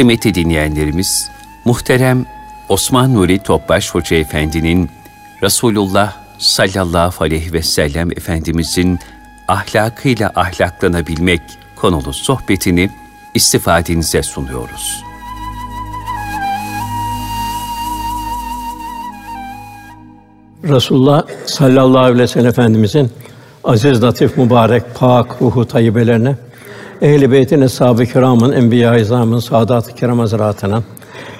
Kıymetli dinleyenlerimiz, muhterem Osman Nuri Topbaş Hoca Efendi'nin Resulullah sallallahu aleyhi ve sellem Efendimizin ahlakıyla ahlaklanabilmek konulu sohbetini istifadenize sunuyoruz. Resulullah sallallahu aleyhi ve sellem Efendimizin aziz, latif, mübarek, pak ruhu tayyibelerine, ehl-i beytin, eshab-ı kiramın, enbiya-i izamın, saadat-ı kiram hazretlerine,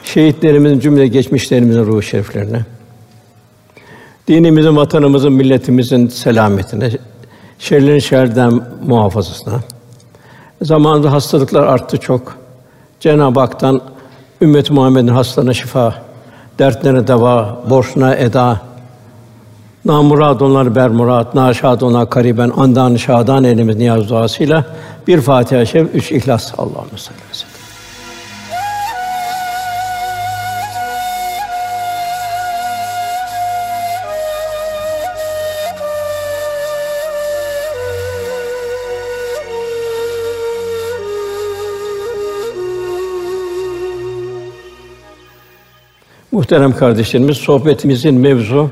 şehitlerimizin cümle geçmişlerimizin ruhu şeriflerine, dinimizin, vatanımızın, milletimizin selametine, şerlerin şerden muhafazasına. Zamanında hastalıklar arttı çok. Cenab-ı Hak'tan ümmet Muhammed'in hastalarına şifa, dertlerine deva, borçlarına eda, namurad onlar bermurat, naşad onlar kariben, andan şadan elimiz niyaz duasıyla bir Fatiha-i üç İhlas. Allahümme salli ve. Muhterem kardeşlerimiz, sohbetimizin mevzu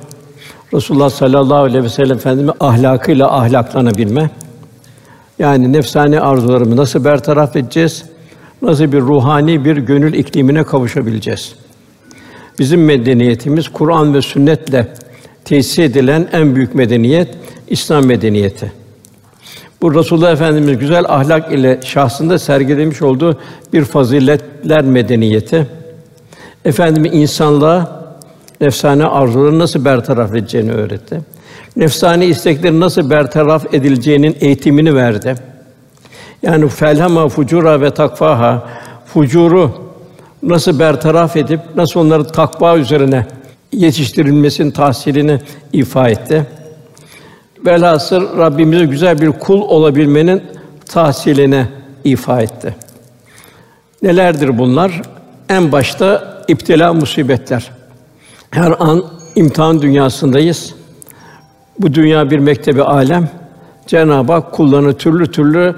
Resulullah sallallahu aleyhi ve sellem Efendimiz ahlakıyla ahlaklanabilme. Yani nefsani arzularımı nasıl bertaraf edeceğiz? Nasıl bir ruhani bir gönül iklimine kavuşabileceğiz? Bizim medeniyetimiz Kur'an ve sünnetle tesis edilen en büyük medeniyet İslam medeniyeti. Bu Resulullah Efendimiz güzel ahlak ile şahsında sergilemiş olduğu bir faziletler medeniyeti. Efendimiz insanlığa nefsane arzuları nasıl bertaraf edeceğini öğretti. Nefsani isteklerin nasıl bertaraf edileceğinin eğitimini verdi. Yani felhama fucura ve takvaha fucuru nasıl bertaraf edip nasıl onları takva üzerine yetiştirilmesinin tahsilini ifa etti. Velhasıl Rabbimize güzel bir kul olabilmenin tahsilini ifa etti. Nelerdir bunlar? En başta iptila musibetler. Her an imtihan dünyasındayız. Bu dünya bir mektebi alem. Cenab-ı Hak kullarını türlü türlü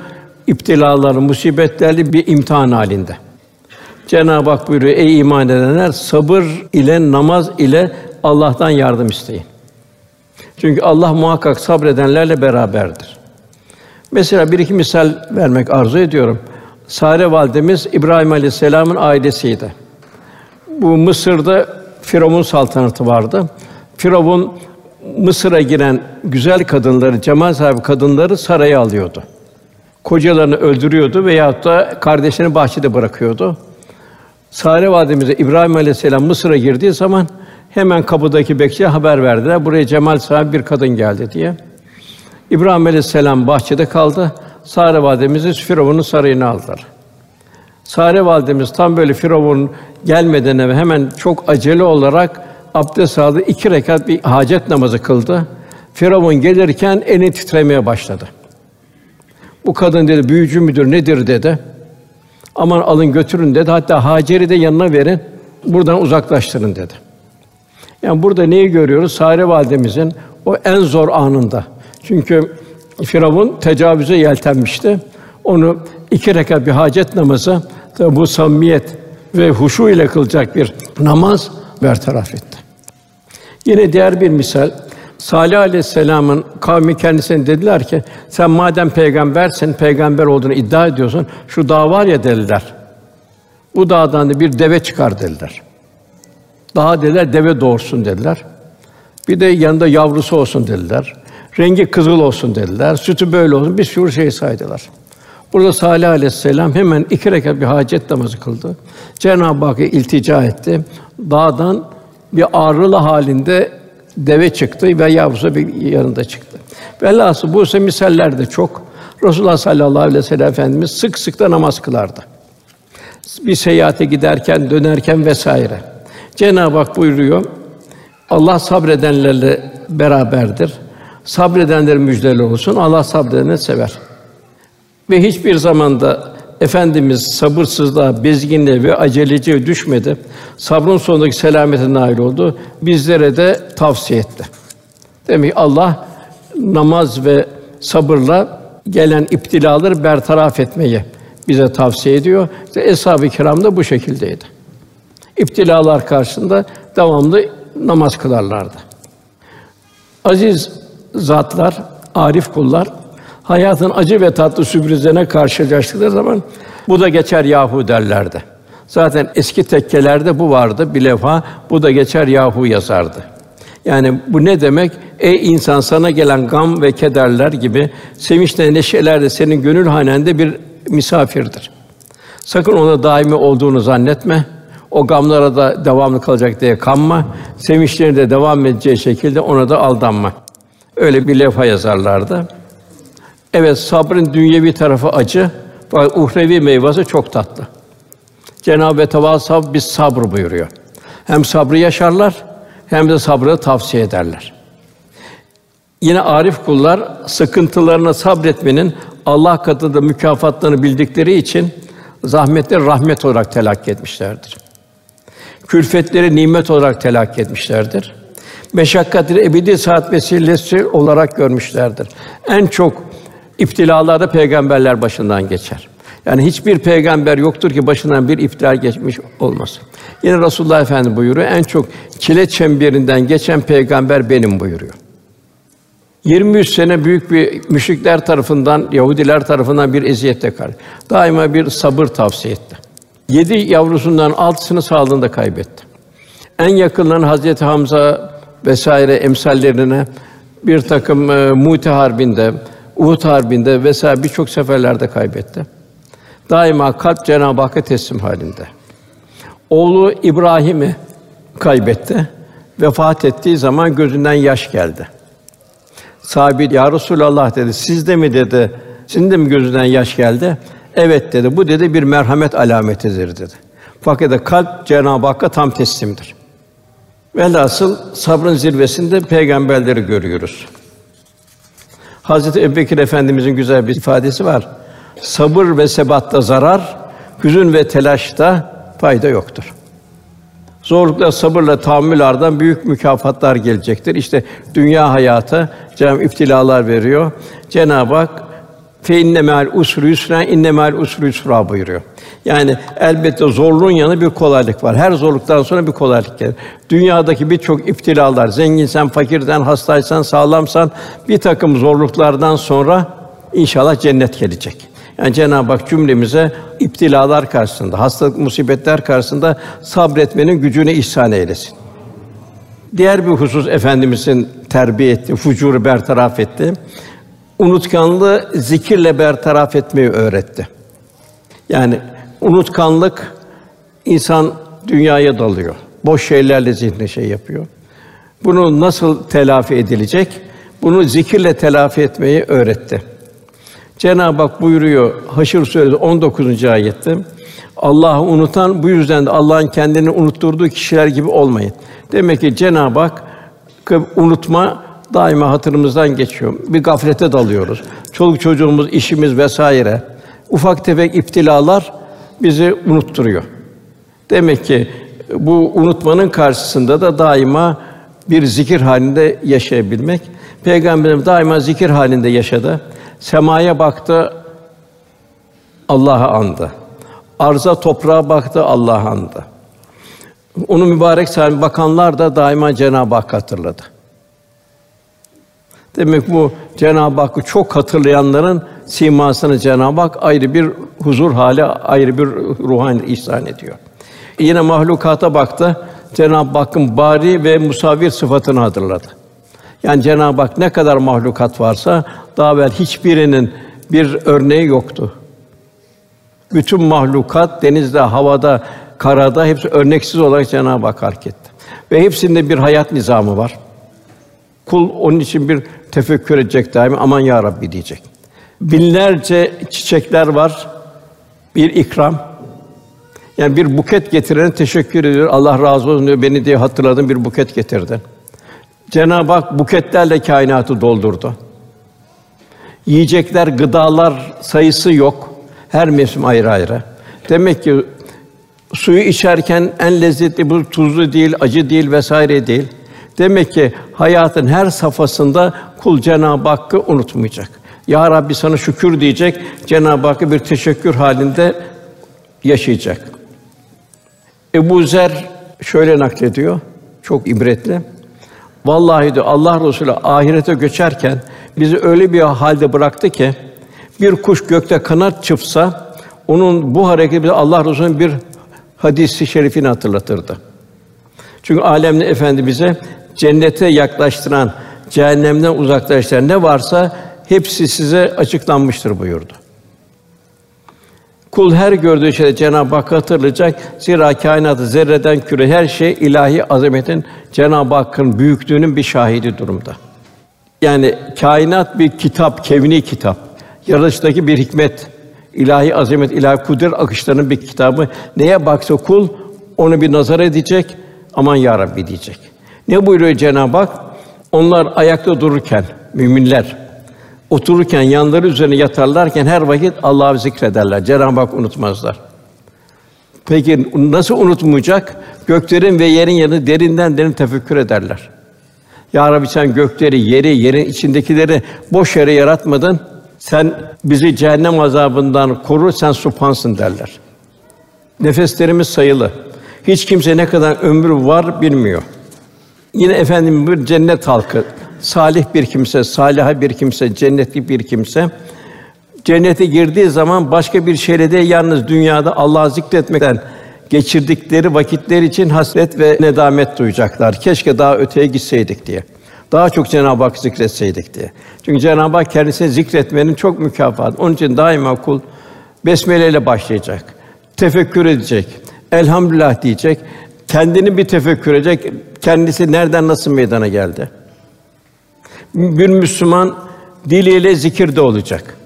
iptilaları, musibetlerle bir imtihan halinde. Cenab-ı Hak buyuruyor: Ey iman edenler sabır ile namaz ile Allah'tan yardım isteyin. Çünkü Allah muhakkak sabredenlerle beraberdir. Mesela bir iki misal vermek arzu ediyorum. Sare validemiz İbrahim Aleyhisselam'ın ailesiydi. Bu Mısır'da Firavun saltanatı vardı. Firavun Mısır'a giren güzel kadınları, cemal sahibi kadınları saraya alıyordu. Kocalarını öldürüyordu veya da kardeşlerini bahçede bırakıyordu. Sare validemize İbrahim Aleyhisselam Mısır'a girdiği zaman hemen kapıdaki bekçiye haber verdiler. Buraya cemal sahibi bir kadın geldi diye. İbrahim Aleyhisselam bahçede kaldı. Sare validemizi Firavun'un sarayına aldılar. Sare validemiz tam böyle Firavun gelmeden evvel hemen çok acele olarak abdest aldı. iki rekat bir hacet namazı kıldı. Firavun gelirken eni titremeye başladı. Bu kadın dedi büyücü müdür nedir dedi. Aman alın götürün dedi. Hatta Hacer'i de yanına verin. Buradan uzaklaştırın dedi. Yani burada neyi görüyoruz? Sare validemizin o en zor anında. Çünkü Firavun tecavüze yeltenmişti. Onu iki rekat bir hacet namazı bu samimiyet ve huşu ile kılacak bir namaz bertaraf etti. Yine diğer bir misal Salih Aleyhisselam'ın kavmi kendisine dediler ki sen madem peygambersin, peygamber olduğunu iddia ediyorsun, şu dağ var ya dediler. Bu dağdan da bir deve çıkar dediler. Daha dediler deve doğursun dediler. Bir de yanında yavrusu olsun dediler. Rengi kızıl olsun dediler. Sütü böyle olsun. Bir sürü şey saydılar. Burada Salih Aleyhisselam hemen iki rekat bir hacet namazı kıldı. Cenab-ı Hakk'a iltica etti. Dağdan bir ağrılı halinde deve çıktı ve yavrusu bir yanında çıktı. Velhâsıl bu ise misaller de çok. Resulullah sallallahu aleyhi ve sellem Efendimiz sık sık da namaz kılardı. Bir seyahate giderken, dönerken vesaire. Cenab-ı Hak buyuruyor, Allah sabredenlerle beraberdir. Sabredenler müjdeli olsun. Allah sabredenleri sever. Ve hiçbir zamanda Efendimiz sabırsızlığa, bezginliğe ve aceleciye düşmedi. Sabrın sonundaki selamete nail oldu. Bizlere de tavsiye etti. Demek ki Allah namaz ve sabırla gelen iptilaları bertaraf etmeyi bize tavsiye ediyor. İşte eshab-ı kiram da bu şekildeydi. İptilalar karşısında devamlı namaz kılarlardı. Aziz zatlar, arif kullar hayatın acı ve tatlı sürprizlerine karşılaştıkları zaman bu da geçer yahu derlerdi. Zaten eski tekkelerde bu vardı bir levha, bu da geçer yahu yazardı. Yani bu ne demek? Ey insan sana gelen gam ve kederler gibi sevinçle neşeler de senin gönül hanende bir misafirdir. Sakın ona daimi olduğunu zannetme. O gamlara da devamlı kalacak diye kanma. Sevinçlerin de devam edeceği şekilde ona da aldanma. Öyle bir levha yazarlardı. Evet, sabrın dünyevi tarafı acı, fakat uhrevi meyvesi çok tatlı. Cenab-ı Teala biz sabır buyuruyor. Hem sabrı yaşarlar, hem de sabrı tavsiye ederler. Yine arif kullar sıkıntılarına sabretmenin Allah katında mükafatlarını bildikleri için zahmetleri rahmet olarak telakki etmişlerdir. Külfetleri nimet olarak telakki etmişlerdir. Meşakkatleri ebedi saat vesilesi olarak görmüşlerdir. En çok İptilalarda peygamberler başından geçer. Yani hiçbir peygamber yoktur ki başından bir iftira geçmiş olmasın. Yine Resulullah Efendimiz buyuruyor, en çok çile çemberinden geçen peygamber benim buyuruyor. 23 sene büyük bir müşrikler tarafından, Yahudiler tarafından bir eziyette karşı. Daima bir sabır tavsiye etti. Yedi yavrusundan altısını sağlığında kaybetti. En yakınların Hazreti Hamza vesaire emsallerine bir takım e, Mute harbinde, Uhud harbinde vesaire birçok seferlerde kaybetti. Daima kalp Cenab-ı Hakk'a teslim halinde. Oğlu İbrahim'i kaybetti. Vefat ettiği zaman gözünden yaş geldi. Sahibi ya Resulallah dedi. Siz de mi dedi? Sizin de mi gözünden yaş geldi? Evet dedi. Bu dedi bir merhamet alametidir dedi. Fakat kalp Cenab-ı Hakk'a tam teslimdir. Velhasıl sabrın zirvesinde peygamberleri görüyoruz. Hazreti Ebubekir Efendimizin güzel bir ifadesi var. Sabır ve sebatta zarar, hüzün ve telaşta fayda yoktur. Zorlukla, sabırla tahammül büyük mükafatlar gelecektir. İşte dünya hayatı Cenab-ı iftilalar veriyor. Cenab-ı Hak fe inne me'al usru yusra inne me'al usru yusra buyuruyor. Yani elbette zorluğun yanı bir kolaylık var. Her zorluktan sonra bir kolaylık gelir. Dünyadaki birçok iftilalar, zenginsen, fakirden, hastaysan, sağlamsan bir takım zorluklardan sonra inşallah cennet gelecek. Yani Cenab-ı Hak cümlemize iptilalar karşısında, hastalık, musibetler karşısında sabretmenin gücünü ihsan eylesin. Diğer bir husus efendimizin terbiye etti, fucuru bertaraf etti. Unutkanlığı zikirle bertaraf etmeyi öğretti. Yani unutkanlık insan dünyaya dalıyor. Boş şeylerle zihni şey yapıyor. Bunu nasıl telafi edilecek? Bunu zikirle telafi etmeyi öğretti. Cenab-ı Hak buyuruyor Haşr Suresi 19. ayette. Allah'ı unutan bu yüzden de Allah'ın kendini unutturduğu kişiler gibi olmayın. Demek ki Cenab-ı Hak unutma daima hatırımızdan geçiyor. Bir gaflete dalıyoruz. Çoluk çocuğumuz, işimiz vesaire ufak tefek iptilalar bizi unutturuyor. Demek ki bu unutmanın karşısında da daima bir zikir halinde yaşayabilmek. Peygamberimiz daima zikir halinde yaşadı. Semaya baktı, Allah'a andı. Arza toprağa baktı, Allah'a andı. Onun mübarek sahibi bakanlar da daima Cenab-ı Hak hatırladı. Demek bu Cenab-ı Hakk'ı çok hatırlayanların simasını Cenab-ı Hak ayrı bir huzur hali, ayrı bir ruhan ihsan ediyor. Yine mahlukata baktı. Cenab-ı Hakk'ın bari ve musavvir sıfatını hatırladı. Yani Cenab-ı Hak ne kadar mahlukat varsa daha evvel hiçbirinin bir örneği yoktu. Bütün mahlukat denizde, havada, karada hepsi örneksiz olarak Cenab-ı Hak hareket etti. Ve hepsinde bir hayat nizamı var. Kul onun için bir tefekkür edecek daima aman ya Rabbi diyecek. Binlerce çiçekler var. Bir ikram. Yani bir buket getirene teşekkür ediyor. Allah razı olsun diyor. Beni diye hatırladın bir buket getirdin. Cenab-ı Hak buketlerle kainatı doldurdu. Yiyecekler, gıdalar sayısı yok. Her mevsim ayrı ayrı. Demek ki suyu içerken en lezzetli bu tuzlu değil, acı değil vesaire değil. Demek ki hayatın her safhasında kul Cenab-ı Hakk'ı unutmayacak. Ya Rabbi sana şükür diyecek. Cenab-ı Hakk'a bir teşekkür halinde yaşayacak. Ebu Zer şöyle naklediyor. Çok ibretli. Vallahi de Allah Resulü ahirete göçerken bizi öyle bir halde bıraktı ki bir kuş gökte kanat çırpsa onun bu hareketi bize Allah Resulü'nün bir hadisi şerifini hatırlatırdı. Çünkü alemde efendi bize cennete yaklaştıran, cehennemden uzaklaştıran ne varsa hepsi size açıklanmıştır buyurdu. Kul her gördüğü şeyde Cenab-ı Hakk'ı hatırlayacak. Zira kainatı zerreden küre her şey ilahi azametin Cenab-ı Hakk'ın büyüklüğünün bir şahidi durumda. Yani kainat bir kitap, kevni kitap. Yaratılıştaki bir hikmet, ilahi azamet, ilahi kudret akışlarının bir kitabı. Neye baksa kul onu bir nazar edecek. Aman ya Rabbi diyecek. Ne buyuruyor Cenab-ı Hak? Onlar ayakta dururken müminler otururken yanları üzerine yatarlarken her vakit Allah'ı zikrederler. Cenab-ı Hak unutmazlar. Peki nasıl unutmayacak? Göklerin ve yerin yanı derinden derin tefekkür ederler. Ya Rabbi sen gökleri, yeri, yerin içindekileri boş yere yaratmadın. Sen bizi cehennem azabından koru, sen supansın derler. Nefeslerimiz sayılı. Hiç kimse ne kadar ömrü var bilmiyor. Yine efendim bir cennet halkı, salih bir kimse, saliha bir kimse, cennetli bir kimse cennete girdiği zaman başka bir şeyle de yalnız dünyada Allah'ı zikretmekten geçirdikleri vakitler için hasret ve nedamet duyacaklar. Keşke daha öteye gitseydik diye. Daha çok Cenab-ı Hak zikretseydik diye. Çünkü Cenab-ı Hak kendisini zikretmenin çok mükafatı. Onun için daima kul besmele ile başlayacak. Tefekkür edecek. Elhamdülillah diyecek. Kendini bir tefekkür edecek. Kendisi nereden nasıl meydana geldi? Bir Müslüman diliyle zikirde olacak.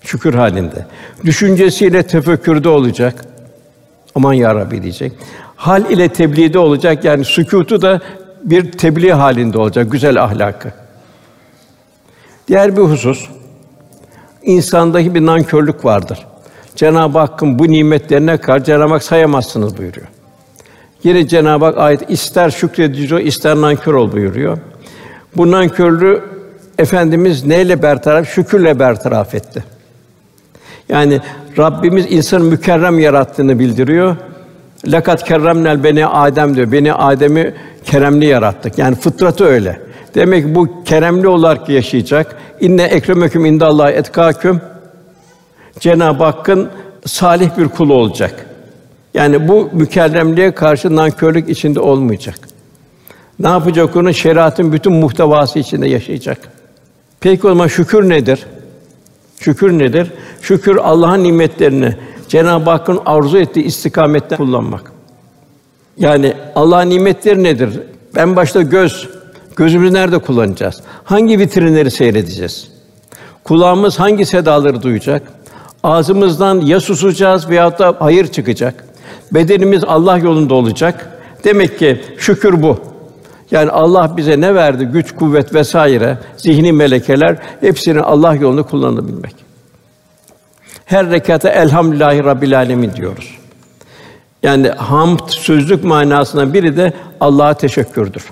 Şükür halinde. Düşüncesiyle tefekkürde olacak. Aman ya Rabbi diyecek. Hal ile tebliğde olacak. Yani sükutu da bir tebliğ halinde olacak güzel ahlakı. Diğer bir husus insandaki bir nankörlük vardır. Cenab-ı Hakk'ın bu nimetlerine karşı Cenab-ı Hak sayamazsınız buyuruyor. Yine Cenab-ı Hak ayet ister şükredici ol, ister nankör ol buyuruyor. Bu nankörlüğü efendimiz neyle bertaraf? Şükürle bertaraf etti. Yani Rabbimiz insanı mükerrem yarattığını bildiriyor. Lakat kerremnel beni Adem diyor. Beni Adem'i keremli yarattık. Yani fıtratı öyle. Demek ki bu keremli olarak yaşayacak. İnne ekremeküm indallahi etkâküm. Cenab-ı Hakk'ın salih bir kulu olacak. Yani bu mükerremliğe karşı nankörlük içinde olmayacak. Ne yapacak onu? Şeriatın bütün muhtevası içinde yaşayacak. Peki o zaman şükür nedir? Şükür nedir? Şükür Allah'ın nimetlerini Cenab-ı Hakk'ın arzu ettiği istikamette kullanmak. Yani Allah'ın nimetleri nedir? En başta göz. Gözümüzü nerede kullanacağız? Hangi vitrinleri seyredeceğiz? Kulağımız hangi sedaları duyacak? Ağzımızdan ya susacağız veyahut da hayır çıkacak. Bedenimiz Allah yolunda olacak. Demek ki şükür bu. Yani Allah bize ne verdi? Güç, kuvvet vesaire, zihni melekeler hepsini Allah yolunda kullanabilmek. Her rekata elhamdülillahi rabbil alemin diyoruz. Yani hamd sözlük manasına biri de Allah'a teşekkürdür.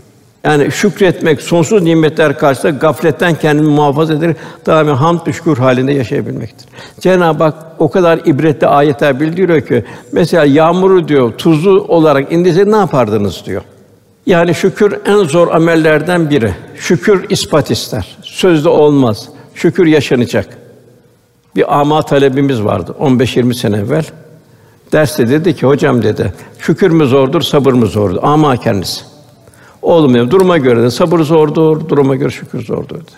Yani şükretmek, sonsuz nimetler karşısında gafletten kendini muhafaza eder, daima hamd ve şükür halinde yaşayabilmektir. Cenab-ı Hak o kadar ibretli ayetler bildiriyor ki, mesela yağmuru diyor, tuzlu olarak indirse ne yapardınız diyor. Yani şükür en zor amellerden biri. Şükür ispat ister. Sözde olmaz. Şükür yaşanacak. Bir ama talebimiz vardı 15-20 sene evvel. Derste dedi ki hocam dedi şükür mü zordur sabır mı zordur ama kendisi. Dedi duruma göre de sabır zordur duruma göre şükür zordur dedi.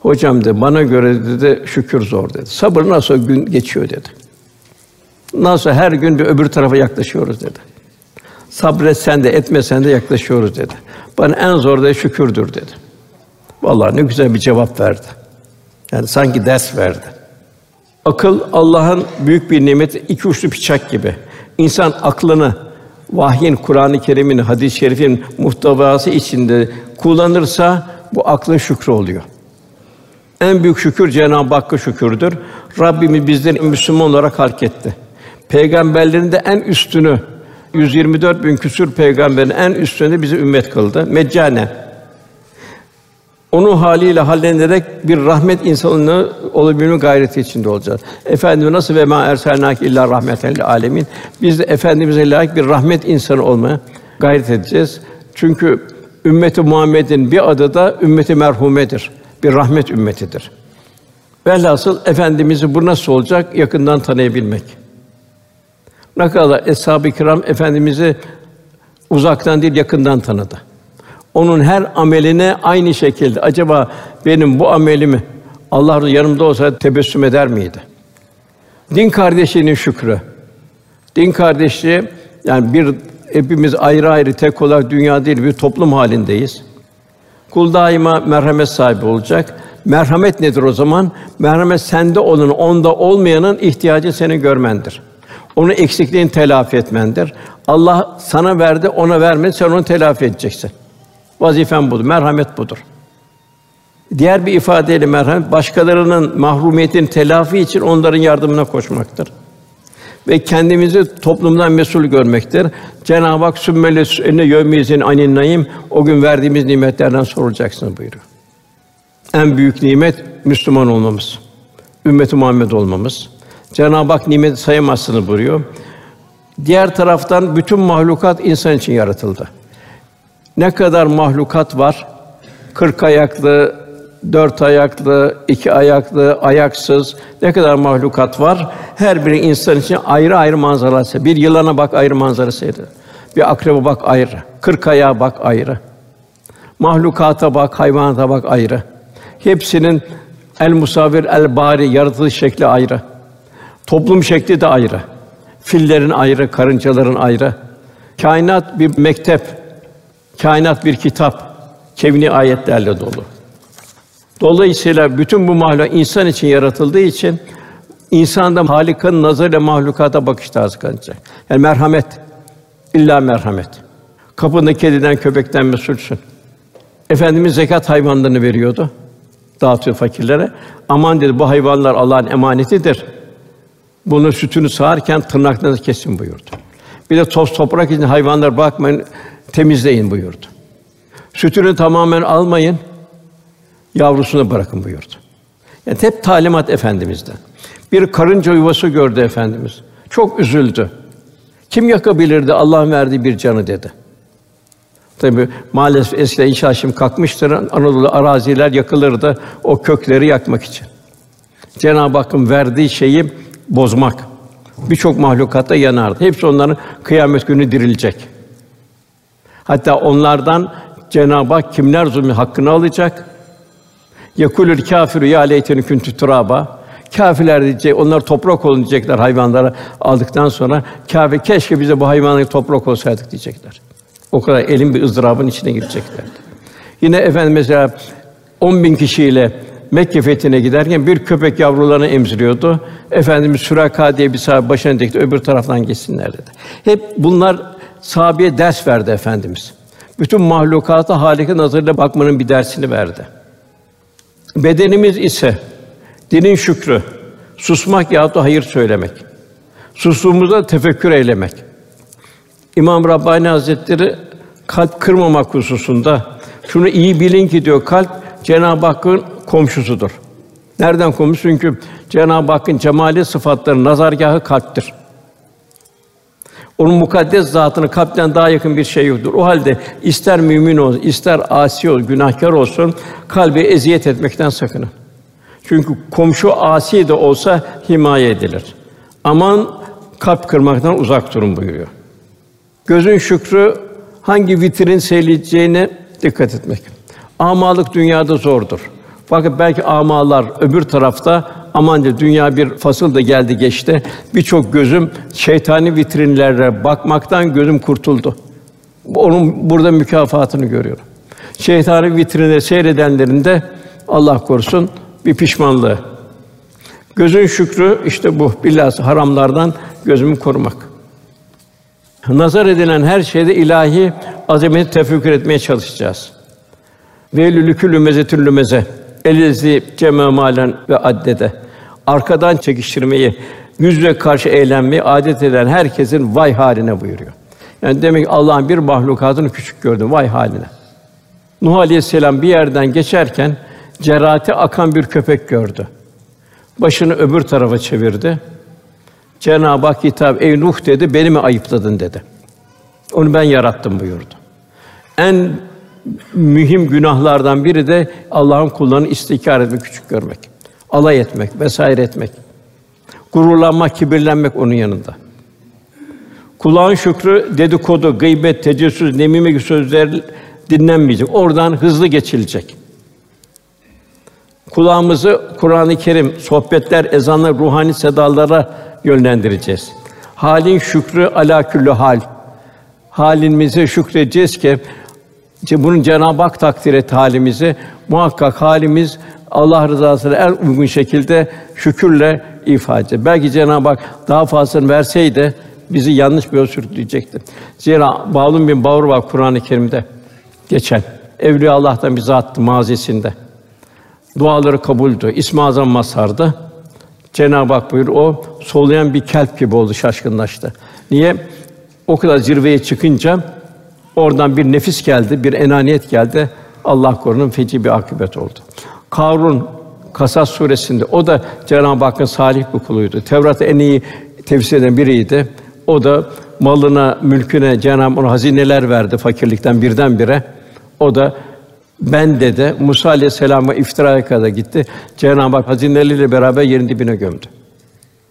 Hocam dedi bana göre dedi şükür zor dedi. Sabır nasıl gün geçiyor dedi. Nasıl her gün bir öbür tarafa yaklaşıyoruz dedi. Sabretsen de etmesen de yaklaşıyoruz dedi. Bana en zor da şükürdür dedi. Vallahi ne güzel bir cevap verdi. Yani sanki ders verdi. Akıl Allah'ın büyük bir nimeti, iki uçlu bıçak gibi. İnsan aklını vahyin, Kur'an-ı Kerim'in, hadis-i şerifin muhtevası içinde kullanırsa bu aklın şükrü oluyor. En büyük şükür Cenab-ı Hakk'a şükürdür. Rabbimiz bizleri Müslüman olarak halk etti. Peygamberlerin de en üstünü 124 bin küsur peygamberin en üstünde bizi ümmet kıldı. Meccane. Onun haliyle hallenerek bir rahmet insanı olabilme gayreti içinde olacağız. Efendimiz nasıl ve ma erselnak illa rahmeten lil alemin. Biz de efendimize layık bir rahmet insanı olmaya gayret edeceğiz. Çünkü ümmeti Muhammed'in bir adı da ümmeti merhumedir. Bir rahmet ümmetidir. Velhasıl efendimizi bu nasıl olacak? Yakından tanıyabilmek. Ne kadar eshab-ı kiram efendimizi uzaktan değil yakından tanıdı. Onun her ameline aynı şekilde acaba benim bu amelimi Allah yanımda olsa tebessüm eder miydi? Din kardeşliğinin şükrü. Din kardeşliği yani bir hepimiz ayrı ayrı tek olarak dünya değil bir toplum halindeyiz. Kul daima merhamet sahibi olacak. Merhamet nedir o zaman? Merhamet sende olanın, onda olmayanın ihtiyacı seni görmendir. Onun eksikliğini telafi etmendir. Allah sana verdi, ona vermedi, sen onu telafi edeceksin. Vazifen budur, merhamet budur. Diğer bir ifadeyle merhamet, başkalarının mahrumiyetini telafi için onların yardımına koşmaktır. Ve kendimizi toplumdan mesul görmektir. Cenab-ı Hak sümmele enne yevmizin anin o gün verdiğimiz nimetlerden sorulacaksınız buyuruyor. En büyük nimet Müslüman olmamız. Ümmet-i Muhammed olmamız. Cenab-ı Hak nimet sayamazsınız buyuruyor. Diğer taraftan bütün mahlukat insan için yaratıldı. Ne kadar mahlukat var? Kırk ayaklı, dört ayaklı, iki ayaklı, ayaksız ne kadar mahlukat var? Her biri insan için ayrı ayrı manzarası. Bir yılana bak ayrı manzarasıydı. Bir akreba bak ayrı. Kırk ayağa bak ayrı. Mahlukata bak, hayvanata bak ayrı. Hepsinin el musavir el bari yaratılış şekli ayrı. Toplum şekli de ayrı. Fillerin ayrı, karıncaların ayrı. Kainat bir mektep, kainat bir kitap, kevni ayetlerle dolu. Dolayısıyla bütün bu mahluk insan için yaratıldığı için insanda Halik'in nazarıyla mahlukata bakış tarzı kalacak. Yani merhamet, illa merhamet. Kapında kediden, köpekten mesulsün. Efendimiz zekat hayvanlarını veriyordu. Dağıtıyor fakirlere. Aman dedi bu hayvanlar Allah'ın emanetidir. Bunu sütünü sağarken tırnaklarınızı kesin buyurdu. Bir de toz toprak için hayvanlar bakmayın, temizleyin buyurdu. Sütünü tamamen almayın, yavrusunu bırakın buyurdu. Yani hep talimat efendimizden. Bir karınca yuvası gördü efendimiz. Çok üzüldü. Kim yakabilirdi Allah'ın verdiği bir canı dedi. Tabi maalesef eskiden inşaat şimdi kalkmıştır. Anadolu araziler yakılırdı o kökleri yakmak için. Cenab-ı Hakk'ın verdiği şeyi bozmak. Birçok mahlukatta yanardı. Hepsi onların kıyamet günü dirilecek. Hatta onlardan Cenab-ı Hak kimler zulmü hakkını alacak? Yekulül kâfiru ya leyteni kuntu turaba. Kâfirler diyecek, onlar toprak olun diyecekler hayvanlara aldıktan sonra. Kâfir keşke bize bu hayvanları toprak olsaydık diyecekler. O kadar elin bir ızdırabın içine girecekler. Yine efendim mesela 10 bin kişiyle Mekke fethine giderken bir köpek yavrularını emziriyordu. Efendimiz Süraka diye bir sahabe başına dikti, öbür taraftan geçsinler dedi. Hep bunlar sahabeye ders verdi efendimiz. Bütün mahlukata Halik'in nazarıyla bakmanın bir dersini verdi. Bedenimiz ise dinin şükrü, susmak yahut da hayır söylemek. Sustuğumuzda tefekkür eylemek. İmam Rabbani Hazretleri kalp kırmamak hususunda şunu iyi bilin ki diyor kalp Cenab-ı Hakk'ın komşusudur. Nereden komşu? Çünkü Cenab-ı Hakk'ın cemali sıfatları nazargahı kalptir. Onun mukaddes zatını kalpten daha yakın bir şey yoktur. O halde ister mümin olsun, ister asi ol, günahkar olsun, kalbi eziyet etmekten sakının. Çünkü komşu asi de olsa himaye edilir. Aman kalp kırmaktan uzak durun buyuruyor. Gözün şükrü hangi vitrin seyredeceğine dikkat etmek. Amalık dünyada zordur. Fakat belki amalar öbür tarafta aman diye dünya bir fasıl da geldi geçti. Birçok gözüm şeytani vitrinlere bakmaktan gözüm kurtuldu. Onun burada mükafatını görüyorum. Şeytani vitrinleri seyredenlerin de Allah korusun bir pişmanlığı. Gözün şükrü işte bu bilhassa haramlardan gözümü korumak. Nazar edilen her şeyde ilahi azameti tefekkür etmeye çalışacağız. Ve mezetül lümeze. Elezi cemme malen ve addede. Arkadan çekiştirmeyi, yüzle karşı eğlenmeyi adet eden herkesin vay haline buyuruyor. Yani demek ki Allah'ın bir mahlukatını küçük gördüm vay haline. Nuh Aleyhisselam bir yerden geçerken cerati akan bir köpek gördü. Başını öbür tarafa çevirdi. Cenab-ı Hak hitap, ey Nuh dedi, beni mi ayıpladın dedi. Onu ben yarattım buyurdu. En mühim günahlardan biri de Allah'ın kullarını istikrar etmek, küçük görmek, alay etmek, vesaire etmek. Gururlanmak, kibirlenmek onun yanında. Kulağın şükrü, dedikodu, gıybet, tecessüs, nemime gibi sözler dinlenmeyecek. Oradan hızlı geçilecek. Kulağımızı Kur'an-ı Kerim, sohbetler, ezanlar, ruhani sedalara yönlendireceğiz. Halin şükrü ala küllü hal. Halimize şükredeceğiz ki bunun Cenab-ı Hak takdir et halimizi. Muhakkak halimiz Allah rızasına en uygun şekilde şükürle ifade. Belki Cenab-ı Hak daha fazlasını verseydi bizi yanlış bir yol sürükleyecekti. Zira Bağlum bin Bavur var Kur'an-ı Kerim'de geçen. Evliya Allah'tan bir zattı mazisinde. Duaları kabuldü. İsmi Azam masardı. Cenab-ı Hak buyur o soluyan bir kelp gibi oldu, şaşkınlaştı. Niye? O kadar zirveye çıkınca oradan bir nefis geldi, bir enaniyet geldi. Allah korusun feci bir akıbet oldu. Karun Kasas suresinde o da Cenab-ı Hakk'ın salih bir kuluydu. Tevrat'ı en iyi tefsir eden biriydi. O da malına, mülküne Cenab-ı Hak hazineler verdi fakirlikten birdenbire. O da ben dedi Musa aleyhisselama iftiraya kadar gitti. Cenab-ı Hak hazineleriyle beraber yerin dibine gömdü.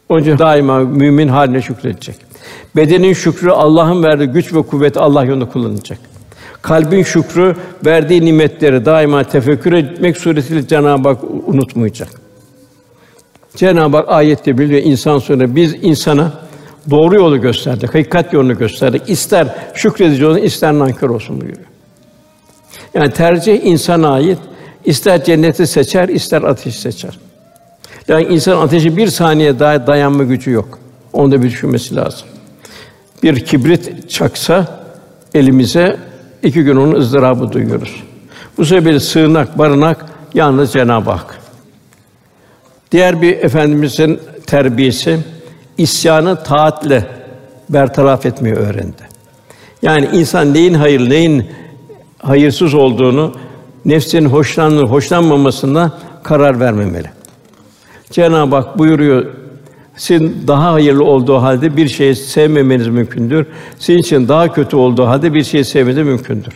Onun için daima mümin haline şükredecek. Bedenin şükrü Allah'ın verdiği güç ve kuvvet Allah yolunda kullanacak. Kalbin şükrü verdiği nimetleri daima tefekkür etmek suretiyle Cenab-ı Hak unutmayacak. Cenab-ı Hak ayette biliyor insan sonra biz insana doğru yolu gösterdik, hakikat yolunu gösterdik. İster şükredici olsun, ister nankör olsun buyuruyor. Yani tercih insana ait. İster cenneti seçer, ister ateşi seçer. Yani insan ateşi bir saniye daha dayanma gücü yok. Onu da bir düşünmesi lazım. Bir kibrit çaksa elimize iki gün onun ızdırabı duyuyoruz. Bu sebeple sığınak, barınak yalnız Cenab-ı Hak. Diğer bir efendimizin terbiyesi isyanı taatle bertaraf etmeyi öğrendi. Yani insan neyin hayır, neyin hayırsız olduğunu, nefsinin hoşlanır, hoşlanmamasına karar vermemeli. Cenab-ı Hak buyuruyor, sizin daha hayırlı olduğu halde bir şeyi sevmemeniz mümkündür. Sizin için daha kötü olduğu halde bir şeyi sevmeniz mümkündür.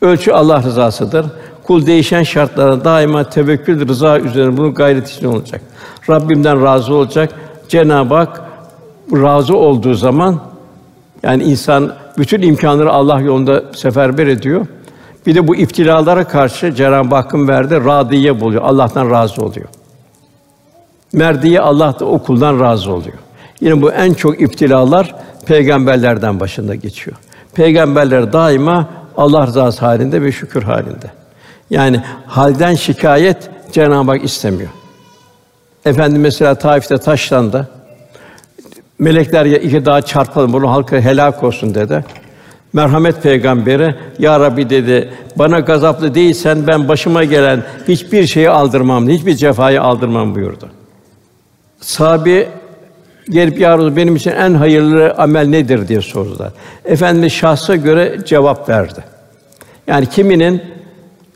Ölçü Allah rızasıdır. Kul değişen şartlara daima tevekkül, rıza üzerine bunun gayret içinde olacak. Rabbimden razı olacak. Cenab-ı Hak razı olduğu zaman yani insan bütün imkanları Allah yolunda seferber ediyor. Bir de bu iftilalara karşı Cenab-ı Hakk'ın verdiği radiye buluyor. Allah'tan razı oluyor. Merdiye Allah da o razı oluyor. Yine bu en çok iftilalar peygamberlerden başında geçiyor. Peygamberler daima Allah rızası halinde ve şükür halinde. Yani halden şikayet Cenab-ı Hak istemiyor. Efendim mesela Taif'te taşlandı. Melekler ya iki daha çarpalım bunu halka helak olsun dedi. Merhamet peygamberi ya Rabbi dedi bana gazaplı değilsen ben başıma gelen hiçbir şeyi aldırmam, hiçbir cefayı aldırmam buyurdu. Sahabi gelip ya benim için en hayırlı amel nedir diye sordular. Efendimiz şahsa göre cevap verdi. Yani kiminin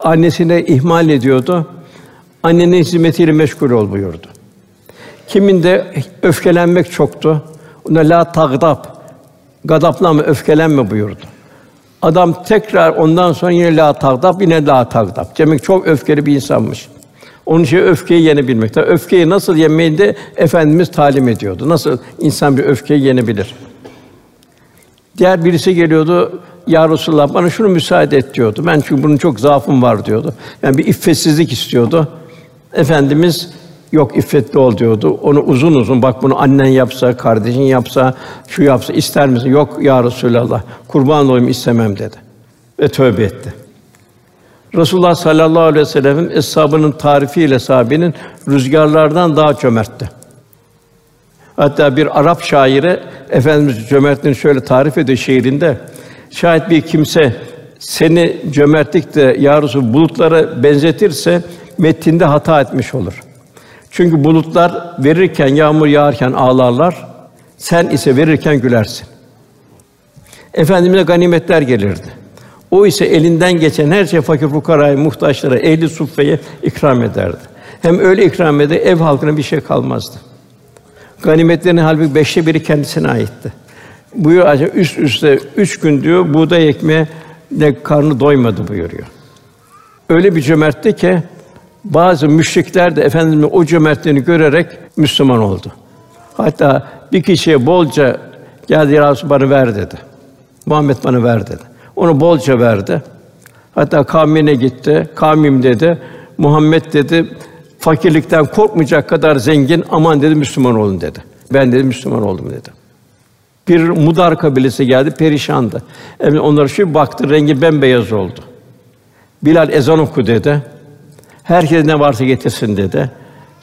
annesine ihmal ediyordu, annenin hizmetiyle meşgul ol buyurdu. Kiminde öfkelenmek çoktu. Ona la tagdab, gadaplama, öfkelenme buyurdu. Adam tekrar ondan sonra yine la tagdab, yine la tagdab. Demek çok öfkeli bir insanmış. Onun için öfkeyi yenebilmek. Tabii öfkeyi nasıl yenmeyi de efendimiz talim ediyordu. Nasıl insan bir öfkeyi yenebilir? Diğer birisi geliyordu, ya Resulallah bana şunu müsaade et diyordu. Ben çünkü bunun çok zaafım var diyordu. Yani bir iffetsizlik istiyordu. Efendimiz yok iffetli ol diyordu. Onu uzun uzun bak bunu annen yapsa, kardeşin yapsa, şu yapsa ister misin? Yok ya Resulallah. Kurban olayım istemem dedi. Ve tövbe etti. Resulullah sallallahu aleyhi ve sellem'in eshabının tarifiyle sahabenin rüzgarlardan daha cömertti. Hatta bir Arap şairi Efendimiz cömertliğini şöyle tarif ediyor şiirinde. Şayet bir kimse seni cömertlikte ya Resul bulutlara benzetirse metinde hata etmiş olur. Çünkü bulutlar verirken yağmur yağarken ağlarlar. Sen ise verirken gülersin. Efendimize ganimetler gelirdi. O ise elinden geçen her şey fakir fukaraya, muhtaçlara, ehli suffeye ikram ederdi. Hem öyle ikram eder, ev halkına bir şey kalmazdı. Ganimetlerin halbuki beşte biri kendisine aitti. Buyuruyor acaba üst üste üç gün diyor buğday ekmeğe ne karnı doymadı buyuruyor. Öyle bir cömertti ki bazı müşrikler de efendimiz o cömertliğini görerek Müslüman oldu. Hatta bir kişiye bolca geldi ya bana ver dedi. Muhammed bana ver dedi. Onu bolca verdi. Hatta kavmine gitti. Kavmim dedi. Muhammed dedi fakirlikten korkmayacak kadar zengin aman dedi Müslüman olun dedi. Ben dedi Müslüman oldum dedi. Bir Mudar kabilesi geldi perişandı. Yani onlara şu baktı rengi bembeyaz oldu. Bilal ezan oku dedi. Herkes ne varsa getirsin dedi.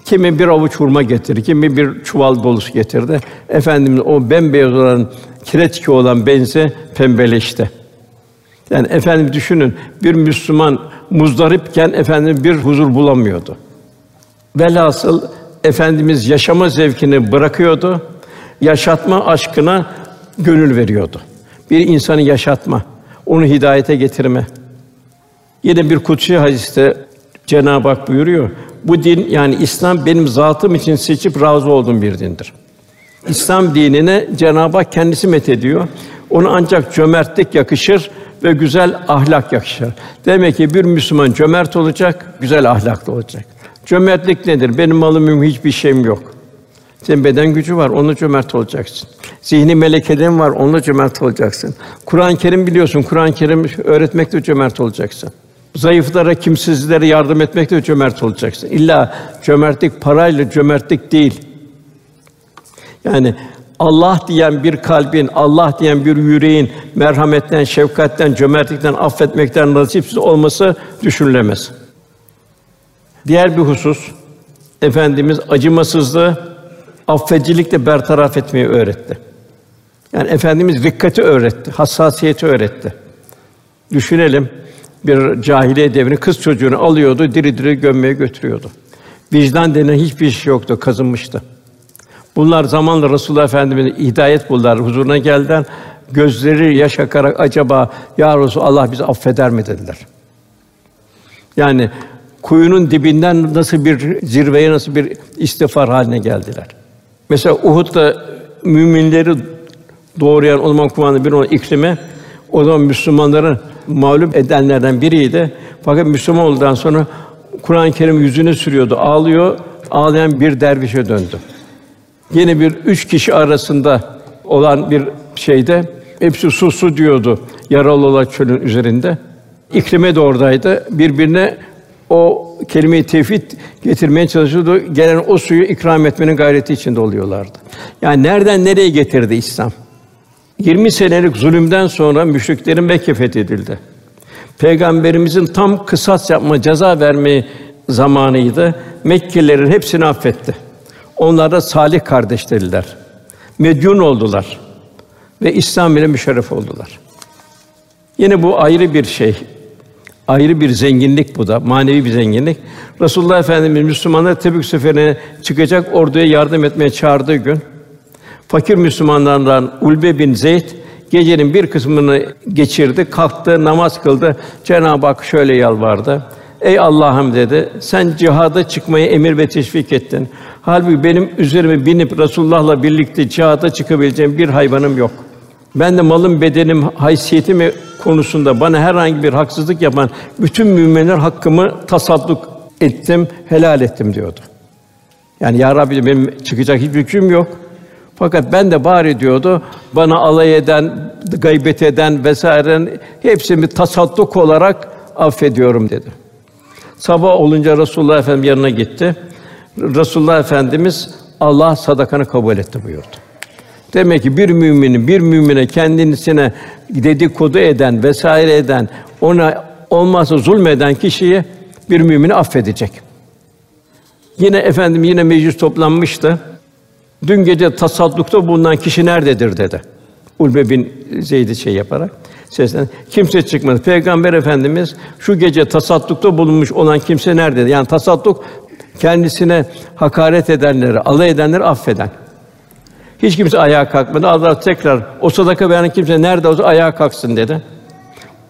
Kimi bir avuç hurma getirdi, kimi bir çuval dolusu getirdi. Efendimiz o bembeyaz olan kireç olan benzi pembeleşti. Yani efendim düşünün bir Müslüman muzdaripken efendim bir huzur bulamıyordu. Velhasıl efendimiz yaşama zevkini bırakıyordu. Yaşatma aşkına gönül veriyordu. Bir insanı yaşatma, onu hidayete getirme. Yine bir kutsi hadiste Cenab-ı Hak buyuruyor. Bu din yani İslam benim zatım için seçip razı olduğum bir dindir. İslam dinine Cenab-ı Hak kendisi met ediyor. Onu ancak cömertlik yakışır ve güzel ahlak yakışır. Demek ki bir Müslüman cömert olacak, güzel ahlaklı olacak. Cömertlik nedir? Benim malım hiçbir şeyim yok. Senin beden gücü var, onunla cömert olacaksın. Zihni melekelerin var, onunla cömert olacaksın. Kur'an-ı Kerim biliyorsun, Kur'an-ı Kerim öğretmekle cömert olacaksın. Zayıflara, kimsizlere yardım etmekle cömert olacaksın. İlla cömertlik parayla cömertlik değil. Yani Allah diyen bir kalbin, Allah diyen bir yüreğin merhametten, şefkatten, cömertlikten, affetmekten nasipsiz olması düşünülemez. Diğer bir husus efendimiz acımasızlığı affedicilikle bertaraf etmeyi öğretti. Yani efendimiz dikkati öğretti, hassasiyeti öğretti. Düşünelim bir cahiliye devrini kız çocuğunu alıyordu, diri diri gömmeye götürüyordu. Vicdan denen hiçbir şey yoktu, kazınmıştı. Bunlar zamanla Resulullah Efendimiz'e hidayet buldular, huzuruna geldiler. Gözleri yaş akarak acaba ya Resul Allah bizi affeder mi dediler. Yani kuyunun dibinden nasıl bir zirveye nasıl bir istiğfar haline geldiler. Mesela Uhud'da müminleri doğrayan o zaman kumandanı bir olan İkrime o zaman Müslümanların mağlup edenlerden biriydi. Fakat Müslüman olduktan sonra Kur'an-ı Kerim yüzüne sürüyordu, ağlıyor, ağlayan bir dervişe döndü. Yine bir üç kişi arasında olan bir şeyde hepsi su su diyordu yaralı olan çölün üzerinde. İkrime de oradaydı. Birbirine o kelime-i tevhid getirmeye çalışıyordu. Gelen o suyu ikram etmenin gayreti içinde oluyorlardı. Yani nereden nereye getirdi İslam? 20 senelik zulümden sonra müşriklerin Mekke fethedildi. Peygamberimizin tam kısas yapma, ceza verme zamanıydı. Mekkelilerin hepsini affetti. Onlar da salih kardeşleriler. Medyun oldular ve İslam ile müşerref oldular. Yine bu ayrı bir şey. Ayrı bir zenginlik bu da, manevi bir zenginlik. Resulullah Efendimiz Müslümanlar Tebük seferine çıkacak orduya yardım etmeye çağırdığı gün fakir Müslümanlardan Ulbe bin Zeyd gecenin bir kısmını geçirdi, kalktı, namaz kıldı. Cenab-ı Hak şöyle yalvardı. Ey Allah'ım dedi, sen cihada çıkmayı emir ve teşvik ettin. Halbuki benim üzerime binip Resulullah'la birlikte cihada çıkabileceğim bir hayvanım yok. Ben de malım, bedenim, haysiyetim konusunda bana herhangi bir haksızlık yapan bütün müminler hakkımı tasadduk ettim, helal ettim diyordu. Yani ya Rabbi benim çıkacak hiçbir hüküm yok. Fakat ben de bari diyordu, bana alay eden, gaybet eden vesaire hepsini tasadduk olarak affediyorum dedi. Sabah olunca Resulullah Efendimiz yanına gitti. Resulullah Efendimiz Allah sadakanı kabul etti buyurdu. Demek ki bir müminin bir mümine kendisine dedikodu eden vesaire eden ona olmazsa zulmeden kişiyi bir mümini affedecek. Yine efendim yine meclis toplanmıştı. Dün gece tasaddukta bulunan kişi nerededir dedi. Ulbe bin Zeyd'i şey yaparak seslen. Kimse çıkmadı. Peygamber Efendimiz şu gece tasaddukta bulunmuş olan kimse nerede? Yani tasadduk kendisine hakaret edenleri, alay edenleri affeden. Hiç kimse ayağa kalkmadı. Allah tekrar o sadaka veren kimse nerede olsa ayağa kalksın dedi.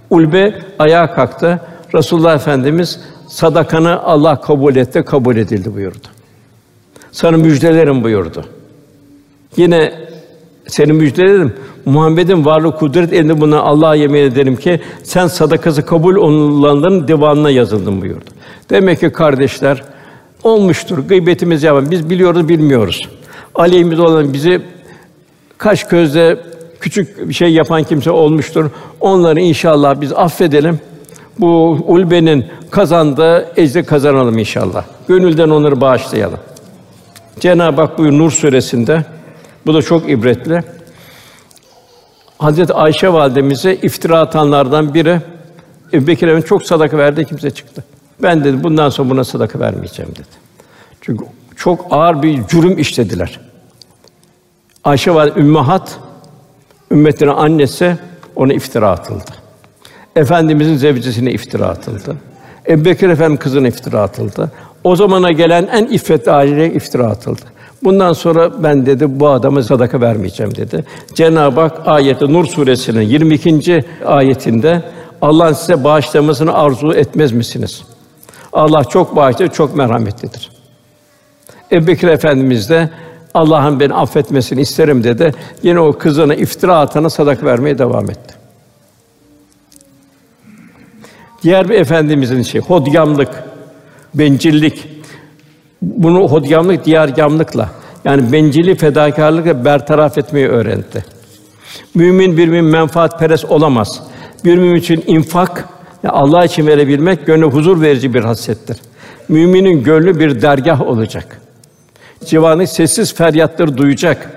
Ulbe ayağa kalktı. Resulullah Efendimiz sadakanı Allah kabul etti, kabul edildi buyurdu. Sana müjdelerim buyurdu. Yine seni müjdelerim. Muhammed'in varlığı kudret elinde buna Allah'a yemin ederim ki sen sadakası kabul olunanların divanına yazıldın buyurdu. Demek ki kardeşler olmuştur. Gıybetimiz yapan biz biliyoruz bilmiyoruz. Aleyhimiz olan bizi kaş gözle küçük bir şey yapan kimse olmuştur. Onları inşallah biz affedelim. Bu ulbenin kazandığı ecri kazanalım inşallah. Gönülden onları bağışlayalım. Cenab-ı Hak buyur Nur suresinde bu da çok ibretli. Hazreti Ayşe validemize iftira atanlardan biri Ebubekir Efendimiz çok sadaka verdi kimse çıktı. Ben dedi bundan sonra buna sadaka vermeyeceğim dedi. Çünkü çok ağır bir cürüm işlediler. Ayşe valide ümmahat ümmetine annesi ona iftira atıldı. Efendimizin zevcesine iftira atıldı. Ebubekir Efendimiz kızına iftira atıldı. O zamana gelen en iffetli aileye iftira atıldı. Bundan sonra ben dedi bu adama sadaka vermeyeceğim dedi. Cenab-ı Hak ayeti Nur suresinin 22. ayetinde Allah size bağışlamasını arzu etmez misiniz? Allah çok bağışlayıcı, çok merhametlidir. Ebu Bekir Efendimiz de Allah'ın beni affetmesini isterim dedi. Yine o kızına iftira atana sadaka vermeye devam etti. Diğer bir efendimizin şey hodgamlık, bencillik. Bunu hodgamlık diğergamlıkla yani bencilliği fedakarlıkla bertaraf etmeyi öğretti. Mümin bir mümin menfaat peres olamaz. Bir mümin için infak yani Allah için verebilmek gönlü huzur verici bir hasrettir. Müminin gönlü bir dergah olacak. Civanı sessiz feryatları duyacak.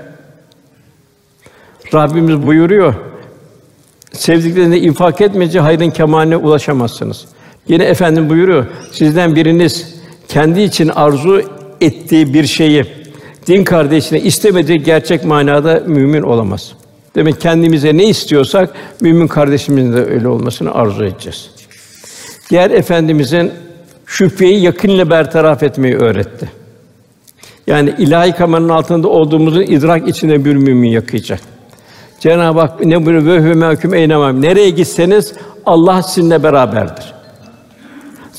Rabbimiz buyuruyor. Sevdiklerine infak etmeyince hayrın kemaline ulaşamazsınız. Yine efendim buyuruyor. Sizden biriniz kendi için arzu ettiği bir şeyi din kardeşine istemediği gerçek manada mümin olamaz. Demek kendimize ne istiyorsak mümin kardeşimizin de öyle olmasını arzu edeceğiz. Diğer efendimizin şüpheyi yakınla bertaraf etmeyi öğretti. Yani ilahi kameranın altında olduğumuzun idrak içinde bir mümin yakayacak. Cenab-ı Hak ne buyuruyor? Ve hü mehkum eynemem. Nereye gitseniz Allah sizinle beraberdir.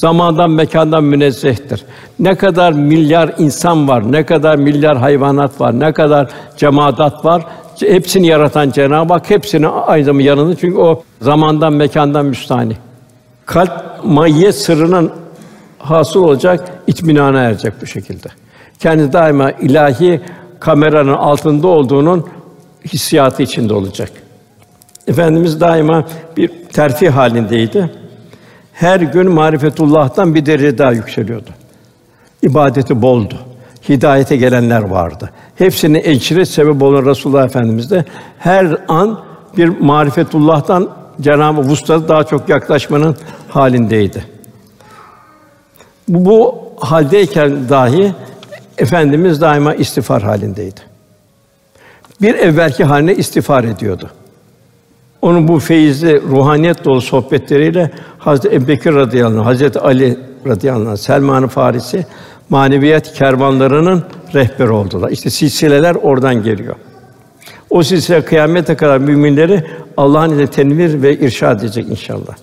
Zamandan, mekandan münezzehtir. Ne kadar milyar insan var, ne kadar milyar hayvanat var, ne kadar cemaat var, hepsini yaratan Cenab-ı Hak hepsini zamanda yanında çünkü o zamandan, mekandan müstahni. Kalp mayye sırrının hasıl olacak, itminana erecek bu şekilde. Kendi daima ilahi kameranın altında olduğunun hissiyatı içinde olacak. Efendimiz daima bir terfi halindeydi. Her gün marifetullah'tan bir derece daha yükseliyordu. İbadeti boldu. Hidayete gelenler vardı. Hepsini ecre sebep olan Resulullah Efendimiz de her an bir marifetullah'tan Cenab-ı Vuslat'a daha çok yaklaşmanın halindeydi. Bu, bu haldeyken dahi Efendimiz daima istiğfar halindeydi. Bir evvelki haline istiğfar ediyordu. Onun bu feyizli, ruhaniyet dolu sohbetleriyle Hazreti Ebubekir radıyallahu anh, Hazreti Ali radıyallahu anh, Selman-ı Farisi maneviyat kervanlarının rehberi oldular. İşte silsileler oradan geliyor. O silsile kıyamete kadar müminleri Allah'ın izniyle tenvir ve irşad edecek inşallah.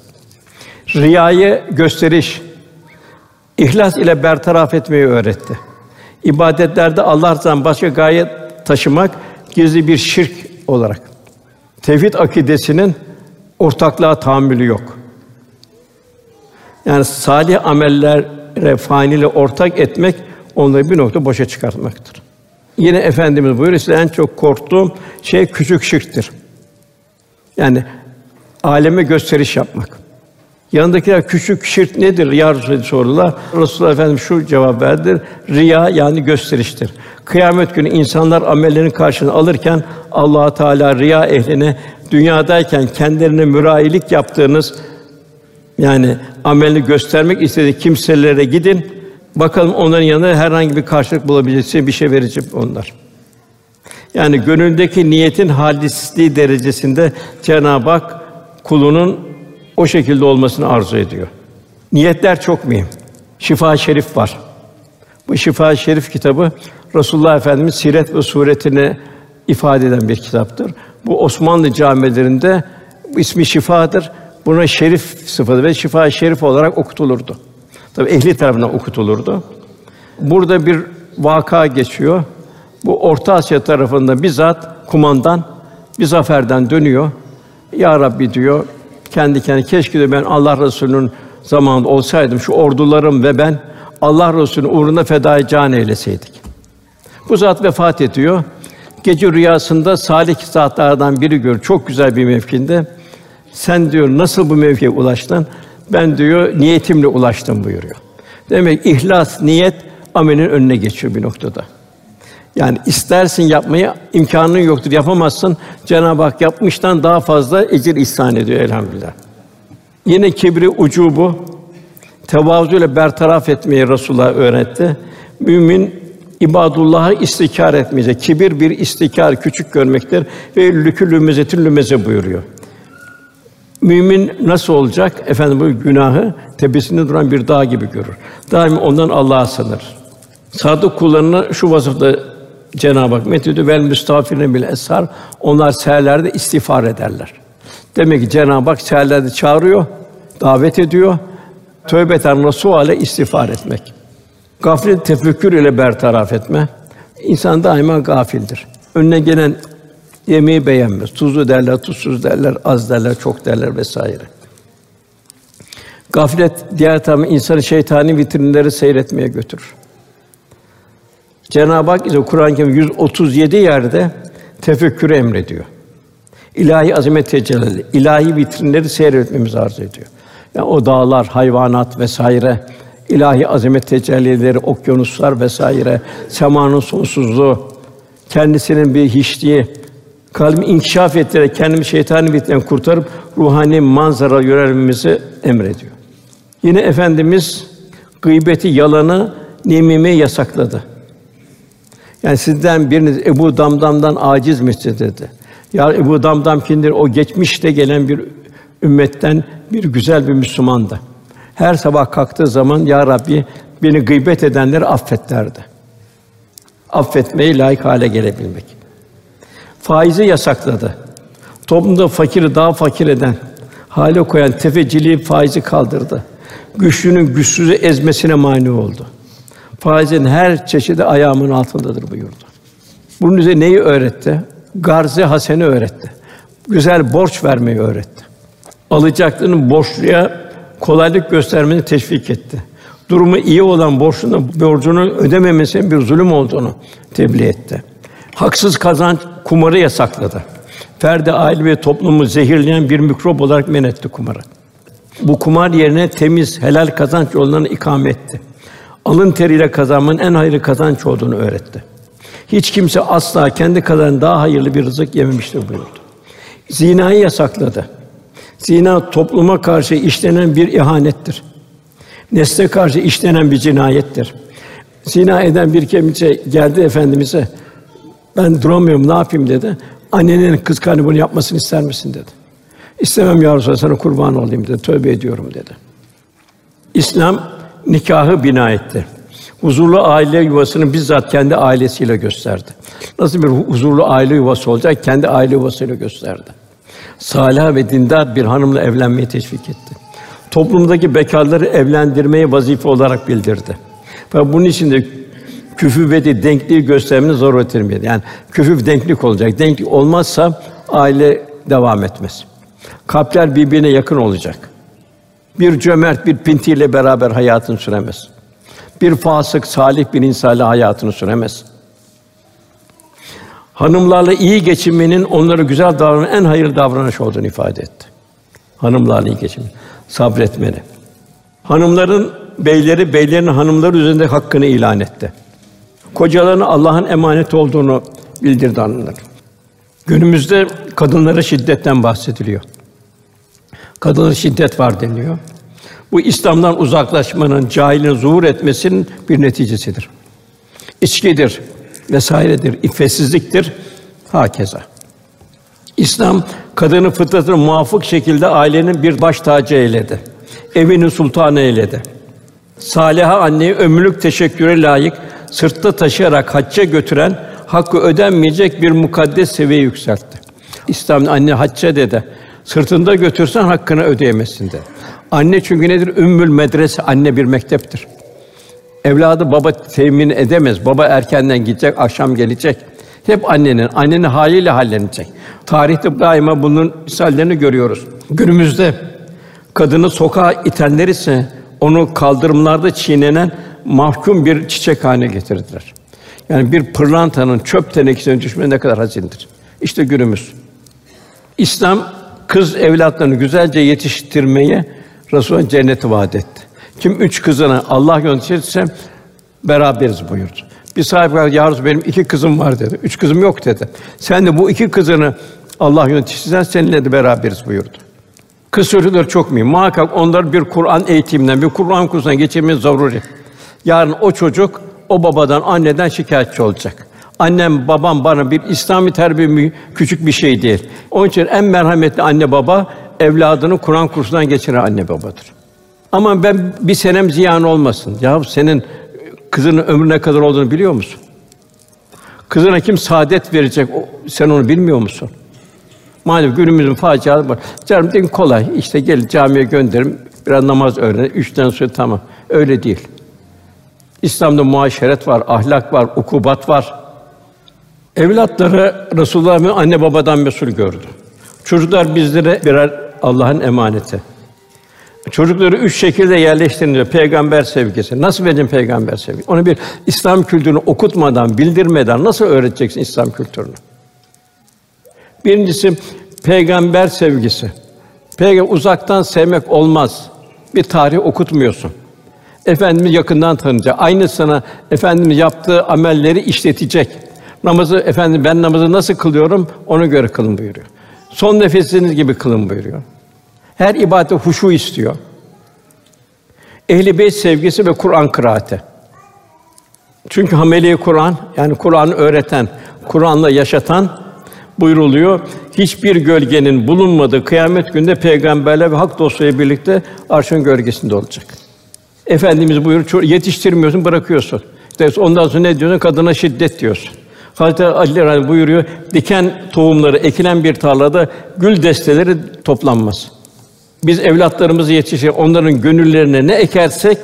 Riyayı gösteriş, ihlas ile bertaraf etmeyi öğretti. İbadetlerde Allah'tan başka gaye taşımak gizli bir şirk olarak. Tevhid akidesinin ortaklığa tahammülü yok. Yani salih amellere faniyle ortak etmek onları bir nokta boşa çıkartmaktır. Yine efendimiz buyuruyor size en çok korktuğum şey küçük şirktir. Yani aleme gösteriş yapmak. Yanındakiler küçük şirk nedir ya Resulallah sordular. Resulullah Efendimiz şu cevap verdi. Riya yani gösteriştir. Kıyamet günü insanlar amellerin karşılığını alırken Allah Teala riya ehline dünyadayken kendilerine mürayilik yaptığınız yani amelini göstermek istediği kimselere gidin. Bakalım onların yanında herhangi bir karşılık bulabilirsiniz, bir şey verecek onlar. Yani gönüldeki niyetin halisliği derecesinde Cenab-ı Hak kulunun o şekilde olmasını arzu ediyor. Niyetler çok mühim. Şifa Şerif var. Bu Şifa Şerif kitabı Resulullah Efendimiz siret ve suretini ifade eden bir kitaptır. Bu Osmanlı camilerinde ismi şifadır. Buna şerif sıfatı ve şifa şerif olarak okutulurdu. Tabii ehli tarafından okutulurdu. Burada bir vaka geçiyor. Bu Orta Asya tarafında bizzat kumandan bir zaferden dönüyor. Ya Rabbi diyor kendi kendine keşke de ben Allah Resulü'nün zamanında olsaydım şu ordularım ve ben Allah Resulü'nün uğruna fedai can eyleseydik. Bu zat vefat ediyor. Gece rüyasında salih zatlardan biri gör. Çok güzel bir mevkinde. Sen diyor nasıl bu mevkiye ulaştın? Ben diyor niyetimle ulaştım buyuruyor. Demek ihlas, niyet amelin önüne geçiyor bir noktada. Yani istersin yapmayı, imkanın yoktur, yapamazsın. Cenab-ı Hak yapmıştan daha fazla ecir ihsan ediyor elhamdülillah. Yine kibri ucubu tevazu ile bertaraf etmeyi Resulullah öğretti. Mümin ibadullah'a istikar etmeyecek. Kibir bir istikar, küçük görmektir ve lükülü mezetül lümeze buyuruyor. Mümin nasıl olacak? Efendim bu günahı tepesinde duran bir dağ gibi görür. Daima ondan Allah'a sığınır. Sadık kullarına şu vasıfta Cenab-ı Hak methediyor vel müstağfirine bil eshar. Onlar seherlerde istiğfar ederler. Demek ki Cenab-ı Hak seherlerde çağırıyor, davet ediyor. Tövbeten nasuhale istiğfar etmek. Gaflet tefekkür ile bertaraf etme. İnsan daima gafildir. Önüne gelen yemeği beğenmez. Tuzlu derler, tuzsuz derler, az derler, çok derler vesaire. Gaflet diğer taraftan insanı şeytani vitrinleri seyretmeye götürür. Cenab-ı Hak ise Kur'an-ı Kerim 137 yerde tefekkürü emrediyor. İlahi azamet tecelli, ilahi vitrinleri seyretmemizi arz ediyor. Yani o dağlar, hayvanat vesaire, ilahi azamet tecellileri, okyanuslar vesaire, semanın sonsuzluğu, kendisinin bir hiçliği, kalbimi inkişaf ettirerek kendimi şeytani fitneden kurtarıp ruhani manzara yönelmemizi emrediyor. Yine efendimiz gıybeti, yalanı, nemimi yasakladı. Yani sizden biriniz Ebu Damdam'dan aciz misin dedi. Ya Ebu Damdam kimdir? O geçmişte gelen bir ümmetten bir güzel bir Müslümandı. Her sabah kalktığı zaman ya Rabbi beni gıybet edenleri affet derdi. Affetmeyi layık hale gelebilmek. Faizi yasakladı. Toplumda fakiri daha fakir eden, hale koyan tefeciliği faizi kaldırdı. Güçlünün güçsüzü ezmesine mani oldu. Faizin her çeşidi ayağımın altındadır buyurdu. Bunun üzerine neyi öğretti? Garze haseni öğretti. Güzel borç vermeyi öğretti. Alacaklının borçluya kolaylık göstermeni teşvik etti. Durumu iyi olan borçlunun borcunu ödememesinin bir zulüm olduğunu tebliğ etti. Haksız kazanç kumarı yasakladı. Ferdi aile ve toplumu zehirleyen bir mikrop olarak men etti kumarı. Bu kumar yerine temiz, helal kazanç yollarını ikame etti. Alın teriyle kazanmanın en hayırlı kazanç olduğunu öğretti. Hiç kimse asla kendi kadar daha hayırlı bir rızık yememiştir buyurdu. Zinayı yasakladı. Zina topluma karşı işlenen bir ihanettir. Nesle karşı işlenen bir cinayettir. Zina eden bir kimse geldi efendimize ben duramıyorum ne yapayım dedi. Annenin kız karnı bunu yapmasını ister misin dedi. İstemem ya Resulallah sana kurban olayım dedi. Tövbe ediyorum dedi. İslam nikahı bina etti. Huzurlu aile yuvasını bizzat kendi ailesiyle gösterdi. Nasıl bir huzurlu aile yuvası olacak? Kendi aile yuvasıyla gösterdi. Salih ve dindar bir hanımla evlenmeyi teşvik etti. Toplumdaki bekarları evlendirmeyi vazife olarak bildirdi. Ve bunun için de küfüveti, denkliği göstermenin zaruretini Yani küfüv denklik olacak. Denklik olmazsa aile devam etmez. Kalpler birbirine yakın olacak. Bir cömert bir pintiyle beraber hayatını süremez. Bir fasık salih bir insanla hayatını süremez. Hanımlarla iyi geçinmenin onlara güzel davranan en hayırlı davranış olduğunu ifade etti. Hanımlarla iyi geçinme, sabretmeli. Hanımların beyleri, beylerin hanımları üzerinde hakkını ilan etti. Kocalarına Allah'ın emanet olduğunu bildirdi hanımlar. Günümüzde kadınlara şiddetten bahsediliyor. Kadınlara şiddet var deniyor. Bu İslam'dan uzaklaşmanın, cahilin zuhur etmesinin bir neticesidir. İçkidir, vesairedir, iffetsizliktir, hakeza. İslam kadını fıtratına muvafık şekilde ailenin bir baş tacı eyledi. Evinin sultanı eyledi. Saliha anneyi ömürlük teşekküre layık sırtta taşıyarak hacca götüren hakkı ödenmeyecek bir mukaddes seviyeye yükseltti. İslam anne hacca dedi. Sırtında götürsen hakkını ödeyemezsin der. Anne çünkü nedir? Ümmül medrese, anne bir mekteptir. Evladı baba temin edemez. Baba erkenden gidecek, akşam gelecek. Hep annenin, annenin haliyle hallenecek. Tarihte daima bunun misallerini görüyoruz. Günümüzde kadını sokağa itenler ise onu kaldırımlarda çiğnenen mahkum bir çiçek haline getirdiler. Yani bir pırlantanın çöp tenekesine düşmesi ne kadar hazindir. İşte günümüz. İslam kız evlatlarını güzelce yetiştirmeyi Resulullah cenneti vaat etti. Kim üç kızını Allah yönetirirse beraberiz buyurdu. Bir sahibi var, ya benim iki kızım var dedi. Üç kızım yok dedi. Sen de bu iki kızını Allah yönetirsen seninle de beraberiz buyurdu. Kız çocukları çok mühim. Muhakkak onlar bir Kur'an eğitiminden, bir Kur'an kursundan geçirmemiz zaruri. Yarın o çocuk o babadan, anneden şikayetçi olacak. Annem, babam bana bir İslami terbiye küçük bir şey değil. Onun için en merhametli anne baba evladını Kur'an kursundan geçiren anne babadır. Ama ben bir senem ziyan olmasın. Ya senin kızının ömrü ne kadar olduğunu biliyor musun? Kızına kim saadet verecek? Sen onu bilmiyor musun? Maalesef günümüzün faciası var. Canım din kolay. İşte gel camiye gönderim. Biraz namaz öğren. Üçten sonra tamam. Öyle değil. İslam'da muaşeret var, ahlak var, ukubat var. Evlatları Resulullah'ın anne babadan mesul gördü. Çocuklar bizlere birer Allah'ın emaneti. Çocukları üç şekilde yerleştiriliyor. Peygamber sevgisi. Nasıl vereceksin peygamber sevgisi? Onu bir İslam kültürünü okutmadan, bildirmeden nasıl öğreteceksin İslam kültürünü? Birincisi peygamber sevgisi. Peygamber uzaktan sevmek olmaz. Bir tarih okutmuyorsun. Efendimiz yakından tanıyacak. Aynısına Efendimiz yaptığı amelleri işletecek. Namazı efendim ben namazı nasıl kılıyorum ona göre kılın buyuruyor. Son nefesiniz gibi kılın buyuruyor. Her ibadete huşu istiyor. Ehli beyt sevgisi ve Kur'an kıraati. Çünkü hameli Kur'an yani Kur'an'ı öğreten, Kur'an'la yaşatan buyruluyor. Hiçbir gölgenin bulunmadığı kıyamet günde peygamberler ve hak dostlarıyla birlikte arşın gölgesinde olacak. Efendimiz buyuruyor, yetiştirmiyorsun, bırakıyorsun. İşte ondan sonra ne diyorsun? Kadına şiddet diyorsun. Hazreti Ali Radıyallahu buyuruyor, diken tohumları ekilen bir tarlada gül desteleri toplanmaz. Biz evlatlarımızı yetişir, onların gönüllerine ne ekersek,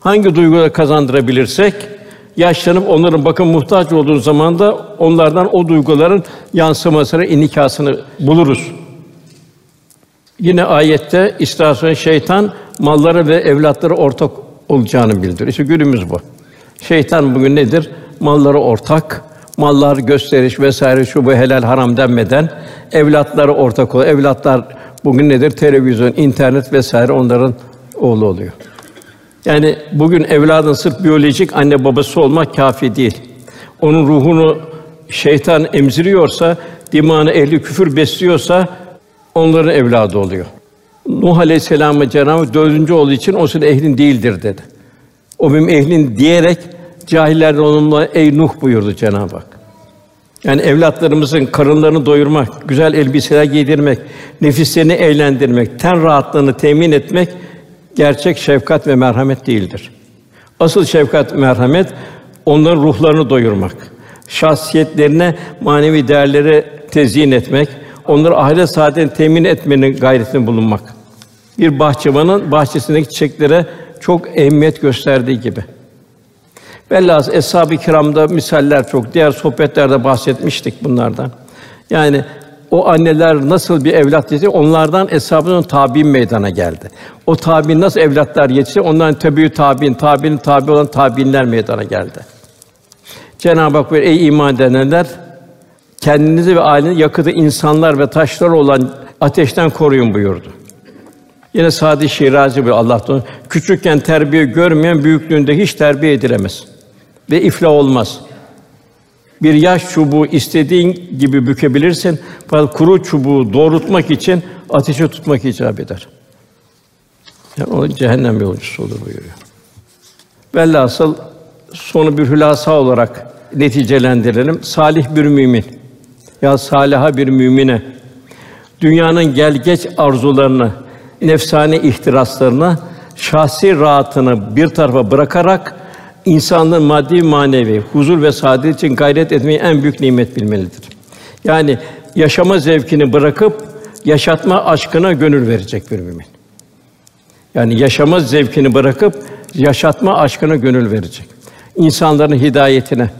hangi duyguları kazandırabilirsek, yaşlanıp onların bakın muhtaç olduğu zaman da onlardan o duyguların yansımasını, inikasını buluruz. Yine ayette İsra şeytan malları ve evlatları ortak olacağını bildiriyor. İşte günümüz bu. Şeytan bugün nedir? Malları ortak, mallar gösteriş vesaire şu bu helal haram denmeden evlatları ortak oluyor. Evlatlar bugün nedir? Televizyon, internet vesaire onların oğlu oluyor. Yani bugün evladın sırf biyolojik anne babası olmak kafi değil. Onun ruhunu şeytan emziriyorsa, dimağını ehli küfür besliyorsa onların evladı oluyor. Nuh Aleyhisselam'a Cenab-ı dördüncü olduğu için o senin ehlin değildir dedi. O benim ehlin diyerek cahillerden onunla ey Nuh buyurdu Cenab-ı Hak. Yani evlatlarımızın karınlarını doyurmak, güzel elbiseler giydirmek, nefislerini eğlendirmek, ten rahatlığını temin etmek gerçek şefkat ve merhamet değildir. Asıl şefkat, merhamet onların ruhlarını doyurmak, şahsiyetlerine manevi değerleri tezyin etmek, onları ahiret saadetini temin etmenin gayretinde bulunmak. Bir bahçıvanın bahçesindeki çiçeklere çok ehemmiyet gösterdiği gibi. Velhâsıl eshab-ı kiramda misaller çok. Diğer sohbetlerde bahsetmiştik bunlardan. Yani o anneler nasıl bir evlat yetişti, onlardan eshabının tabiin meydana geldi. O tabiin nasıl evlatlar yetişti, onların tabiü tabiin, tabiinin tabi olan tabiinler meydana geldi. Cenab-ı Hak böyle ey iman edenler kendinizi ve ailenizi yakıtı insanlar ve taşlar olan ateşten koruyun buyurdu. Yine Sadi Şirazi bir Allah'tan küçükken terbiye görmeyen büyüklüğünde hiç terbiye edilemez ve iflah olmaz. Bir yaş çubuğu istediğin gibi bükebilirsin. Fakat kuru çubuğu doğrultmak için ateşe tutmak icap eder. Yani o cehennem yolcusu olur buyuruyor. Velhasıl sonu bir hülasa olarak neticelendirelim. Salih bir mümin ya saliha bir mümine dünyanın gel geç arzularını, nefsani ihtiraslarını, şahsi rahatını bir tarafa bırakarak insanlığın maddi manevi huzur ve saadet için gayret etmeyi en büyük nimet bilmelidir. Yani yaşama zevkini bırakıp yaşatma aşkına gönül verecek bir mümin. Yani yaşama zevkini bırakıp yaşatma aşkına gönül verecek. İnsanların hidayetine,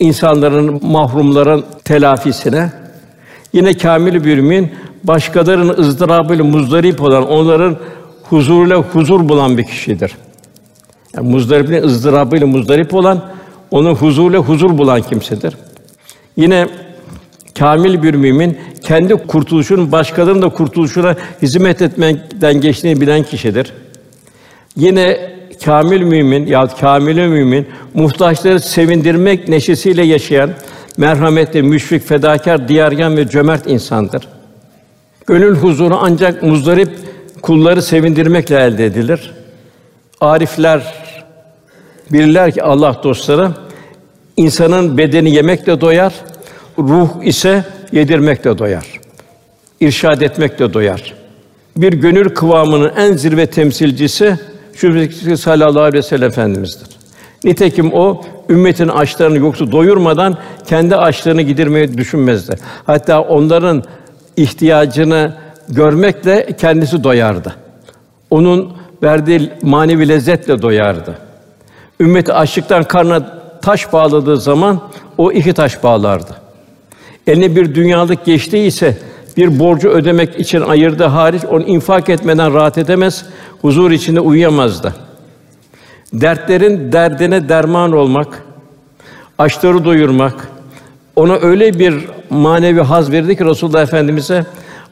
insanların mahrumların telafisine, yine kamil bir mümin başkalarının ızdırabıyla muzdarip olan, onların huzuruyla huzur bulan bir kişidir. Yani muzdarip'in ızdırabıyla muzdarip olan, onun huzuruyla huzur bulan kimsedir. Yine kamil bir mümin kendi kurtuluşunun başkalarının da kurtuluşuna hizmet etmekten geçtiğini bilen kişidir. Yine kamil mümin ya kamil mümin muhtaçları sevindirmek neşesiyle yaşayan merhametli, müşfik, fedakar, diyargan ve cömert insandır. Gönül huzuru ancak muzdarip kulları sevindirmekle elde edilir. Arifler bilirler ki Allah dostları insanın bedeni yemekle doyar, ruh ise yedirmekle doyar. İrşad etmekle doyar. Bir gönül kıvamının en zirve temsilcisi şüphesiz sallallahu aleyhi ve sellem efendimizdir. Nitekim o ümmetin açlarını yoksa doyurmadan kendi açlarını gidirmeyi düşünmezdi. Hatta onların ihtiyacını görmekle kendisi doyardı. Onun verdiği manevi lezzetle doyardı. Ümmeti açlıktan karnına taş bağladığı zaman o iki taş bağlardı. Eline bir dünyalık geçtiyse bir borcu ödemek için ayırdığı hariç onu infak etmeden rahat edemez, huzur içinde uyuyamazdı. Dertlerin derdine derman olmak, açları doyurmak, ona öyle bir manevi haz verdi ki Resulullah Efendimize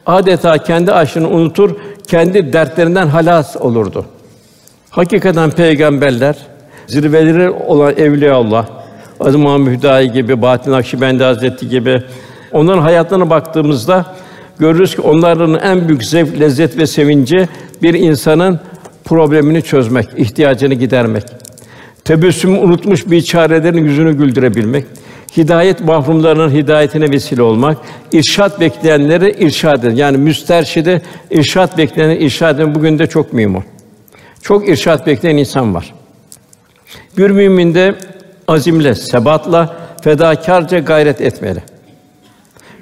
adeta kendi açlığını unutur, kendi dertlerinden halas olurdu. Hakikaten peygamberler, zirveleri olan evliya Allah, Aziz Muhammed Hüdayi gibi, Bahattin Akşibendi Hazretleri gibi onların hayatlarına baktığımızda görürüz ki onların en büyük zevk, lezzet ve sevinci bir insanın problemini çözmek, ihtiyacını gidermek. Tebessümü unutmuş bir çarelerin yüzünü güldürebilmek, hidayet mahrumlarının hidayetine vesile olmak, irşat bekleyenleri irşad eden, yani müsterşide irşat bekleyen irşad eden bugün de çok mühim o. Çok irşat bekleyen insan var. Bir mümin de azimle, sebatla, fedakarca gayret etmeli.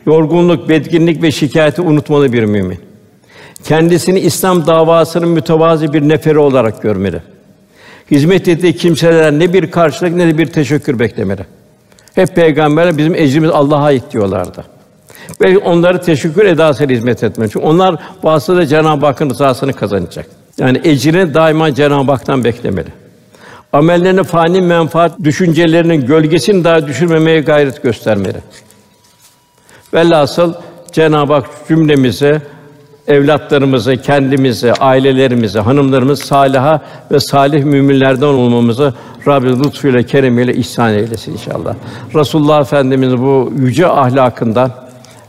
Yorgunluk, bedginlik ve şikayeti unutmalı bir mümin. Kendisini İslam davasının mütevazi bir neferi olarak görmeli. Hizmet ettiği kimselerden ne bir karşılık ne de bir teşekkür beklemeli. Hep peygamberler bizim ecrimiz Allah'a ait diyorlardı. Ve onları teşekkür edasıyla hizmet etmeli. Çünkü onlar vasıtasıyla Cenab-ı Hakk'ın rızasını kazanacak. Yani ecrini daima Cenab-ı Hak'tan beklemeli. Amellerine fani menfaat düşüncelerinin gölgesini daha düşürmemeye gayret göstermeli. Velhasıl Cenab-ı Hak cümlemize evlatlarımızı, kendimizi, ailelerimizi, hanımlarımız saliha ve salih müminlerden olmamızı Rabbim lütfuyla, keremiyle ihsan eylesin inşallah. Resulullah Efendimiz bu yüce ahlakından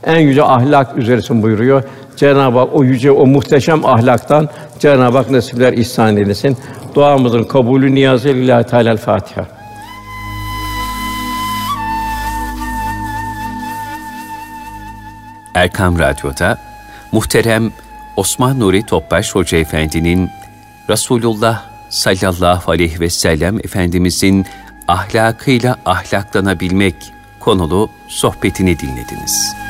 en yüce ahlak üzeresin buyuruyor. Cenab-ı Hak o yüce, o muhteşem ahlaktan Cenab-ı Hak nasipler ihsan eylesin. Duamızın kabulü niyazı lillahi teala Fatiha. Erkam Radyo'da muhterem Osman Nuri Topbaş Hoca Efendi'nin Resulullah sallallahu aleyhi ve sellem Efendimizin ahlakıyla ahlaklanabilmek konulu sohbetini dinlediniz.